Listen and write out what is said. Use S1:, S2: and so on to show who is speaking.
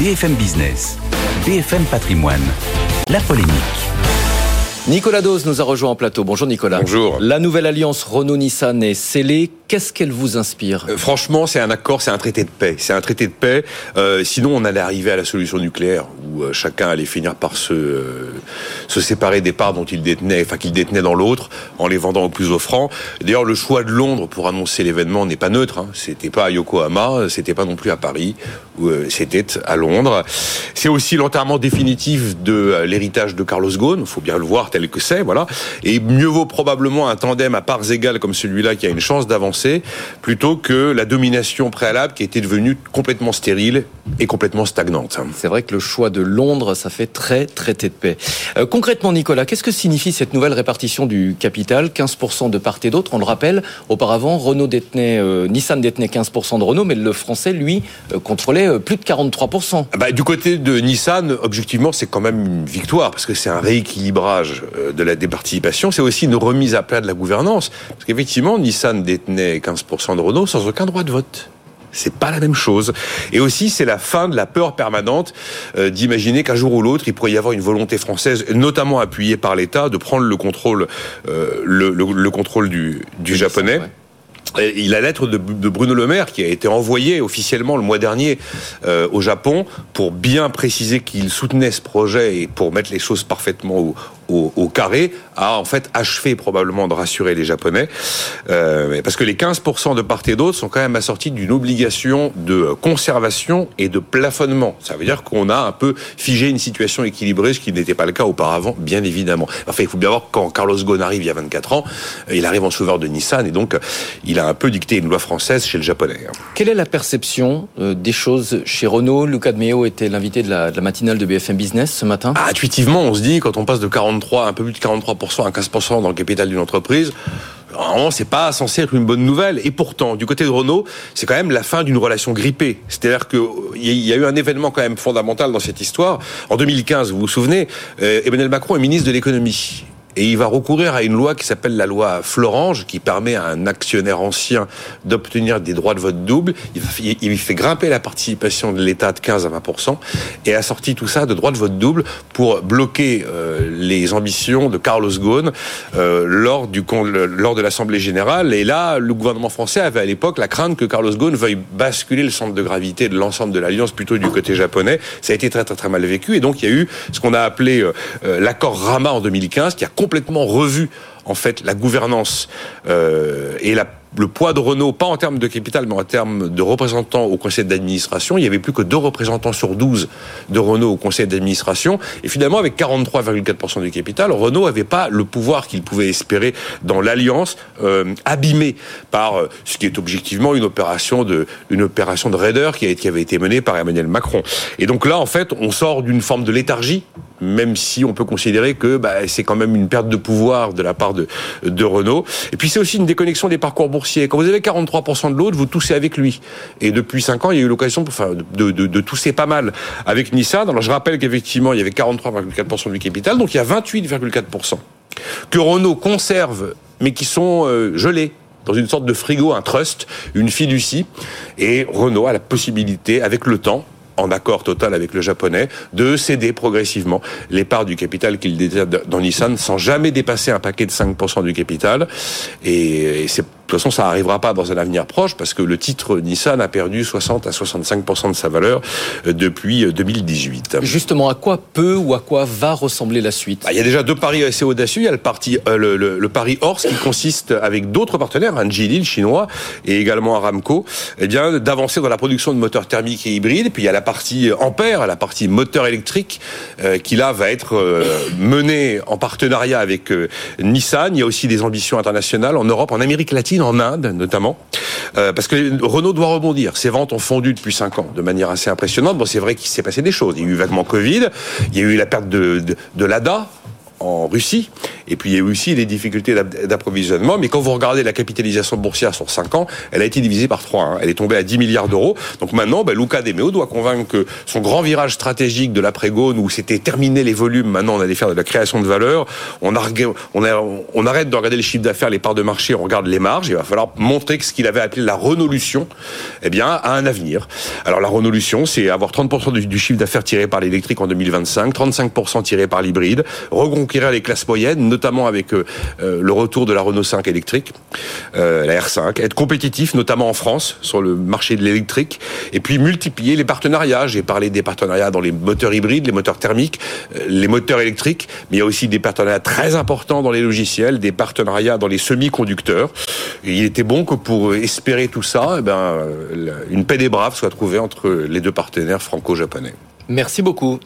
S1: BFM Business, BFM Patrimoine, la polémique.
S2: Nicolas Dose nous a rejoint en plateau. Bonjour Nicolas.
S3: Bonjour.
S2: La nouvelle alliance Renault-Nissan est scellée. Qu'est-ce qu'elle vous inspire
S3: euh, Franchement, c'est un accord, c'est un traité de paix. C'est un traité de paix. Euh, sinon, on allait arriver à la solution nucléaire où euh, chacun allait finir par se se séparer des parts dont il détenait, enfin qu'il détenait dans l'autre, en les vendant au plus offrant. D'ailleurs, le choix de Londres pour annoncer l'événement n'est pas neutre. Hein. C'était pas à Yokohama, c'était pas non plus à Paris. C'était à Londres. C'est aussi l'enterrement définitif de l'héritage de Carlos Ghosn. Faut bien le voir tel que c'est, voilà. Et mieux vaut probablement un tandem à parts égales comme celui-là qui a une chance d'avancer plutôt que la domination préalable qui était devenue complètement stérile et complètement stagnante.
S2: C'est vrai que le choix de Londres, ça fait très traité de paix. Euh, concrètement, Nicolas, qu'est-ce que signifie cette nouvelle répartition du capital? 15% de part et d'autre. On le rappelle, auparavant, Renault détenait, euh, Nissan détenait 15% de Renault, mais le français, lui, euh, contrôlait plus de 43%.
S3: Ah bah, du côté de Nissan, objectivement, c'est quand même une victoire parce que c'est un rééquilibrage de la départicipation. C'est aussi une remise à plat de la gouvernance. Parce qu'effectivement, Nissan détenait 15% de Renault sans aucun droit de vote. C'est pas la même chose. Et aussi, c'est la fin de la peur permanente euh, d'imaginer qu'un jour ou l'autre, il pourrait y avoir une volonté française, notamment appuyée par l'État, de prendre le contrôle, euh, le, contrôle du, japonais. Il a la lettre de, Bruno Le Maire qui a été envoyée officiellement le mois dernier euh, au Japon pour bien préciser qu'il soutenait ce projet et pour mettre les choses parfaitement au, au, carré a en fait achevé probablement de rassurer les Japonais, euh, parce que les 15% de part et d'autre sont quand même assortis d'une obligation de conservation et de plafonnement. Ça veut dire qu'on a un peu figé une situation équilibrée, ce qui n'était pas le cas auparavant, bien évidemment. Enfin, il faut bien voir quand Carlos Ghosn arrive il y a 24 ans, il arrive en sauveur de Nissan et donc il a un peu dicté une loi française chez le japonais.
S2: Quelle est la perception euh, des choses chez Renault? Luca de Meo était l'invité de la, de la matinale de BFM Business ce matin.
S3: Ah, intuitivement, on se dit quand on passe de 40 un peu plus de 43% à 15% dans le capital d'une entreprise, Normalement, c'est pas censé être une bonne nouvelle. Et pourtant, du côté de Renault, c'est quand même la fin d'une relation grippée. C'est-à-dire qu'il y a eu un événement quand même fondamental dans cette histoire. En 2015, vous vous souvenez, euh, Emmanuel Macron est ministre de l'économie. Et il va recourir à une loi qui s'appelle la loi Florange, qui permet à un actionnaire ancien d'obtenir des droits de vote double. Il fait grimper la participation de l'État de 15 à 20 et a sorti tout ça de droits de vote double pour bloquer euh, les ambitions de Carlos Ghosn euh, lors du lors de l'Assemblée générale. Et là, le gouvernement français avait à l'époque la crainte que Carlos Ghosn veuille basculer le centre de gravité de l'ensemble de l'alliance plutôt du côté japonais. Ça a été très très très mal vécu et donc il y a eu ce qu'on a appelé euh, l'accord Rama en 2015 qui a complètement revu en fait la gouvernance euh, et la le poids de Renault, pas en termes de capital, mais en termes de représentants au conseil d'administration. Il y avait plus que deux représentants sur 12 de Renault au conseil d'administration. Et finalement, avec 43,4% du capital, Renault n'avait pas le pouvoir qu'il pouvait espérer dans l'alliance, euh, abîmée par euh, ce qui est objectivement une opération de, une opération de raider qui, a, qui avait été menée par Emmanuel Macron. Et donc là, en fait, on sort d'une forme de léthargie, même si on peut considérer que bah, c'est quand même une perte de pouvoir de la part de, de Renault. Et puis c'est aussi une déconnexion des parcours quand vous avez 43% de l'autre, vous toussez avec lui. Et depuis 5 ans, il y a eu l'occasion enfin, de, de, de, tousser pas mal avec Nissan. Alors je rappelle qu'effectivement, il y avait 43,4% du capital, donc il y a 28,4% que Renault conserve, mais qui sont euh, gelés dans une sorte de frigo, un trust, une fiducie. Et Renault a la possibilité, avec le temps, en accord total avec le japonais, de céder progressivement les parts du capital qu'il détient dans Nissan sans jamais dépasser un paquet de 5% du capital. Et, c'est de toute façon, ça n'arrivera pas dans un avenir proche parce que le titre Nissan a perdu 60 à 65% de sa valeur euh, depuis 2018.
S2: Euh, Justement, à quoi peut ou à quoi va ressembler la suite?
S3: Bah, Il y a déjà deux paris assez audacieux. Il y a le, parti, euh, le, le, pari Horse qui consiste avec d'autres partenaires, un Geely, le chinois, et également Aramco, eh bien d'avancer dans la production de moteurs thermiques et hybrides. Et puis il y a la partie Ampère, la partie moteur électrique, qui là va être menée en partenariat avec Nissan. Il y a aussi des ambitions internationales en Europe, en Amérique latine En Inde notamment. Euh, parce que Renault doit rebondir. Ses ventes ont fondu depuis 5 ans de manière assez impressionnante. Bon, c'est vrai qu'il s'est passé des choses. Il y a eu vaguement Covid, il y a eu la perte de l'ADA, en Russie. Et puis il y a eu aussi des difficultés d'approvisionnement. Mais quand vous regardez la capitalisation boursière sur 5 ans, elle a été divisée par 3. Hein. Elle est tombée à 10 milliards d'euros. Donc maintenant, ben, Luca De Meo doit convaincre que son grand virage stratégique de l'après-Gaune, où c'était terminé les volumes, maintenant on allait faire de la création de valeur, on, arrête de regarder les chiffres d'affaires, les parts de marché, on regarde les marges. Il va falloir montrer que ce qu'il avait appelé la renolution eh bien, a un avenir. Alors la renolution, c'est avoir 30% du, chiffre d'affaires tiré par l'électrique en 2025, 35% tiré par l'hybride, les classes moyennes, notamment avec euh, euh, le retour de la Renault 5 électrique, euh, la R5, être compétitif, notamment en France, sur le marché de l'électrique, et puis multiplier les partenariats. J'ai parlé des partenariats dans les moteurs hybrides, les moteurs thermiques, les moteurs électriques, mais il y a aussi des partenariats très importants dans les logiciels, des partenariats dans les semi-conducteurs. il était bon que pour espérer tout ça, eh ben, une paix des braves soit trouvée entre les deux partenaires franco-japonais.
S2: Merci beaucoup.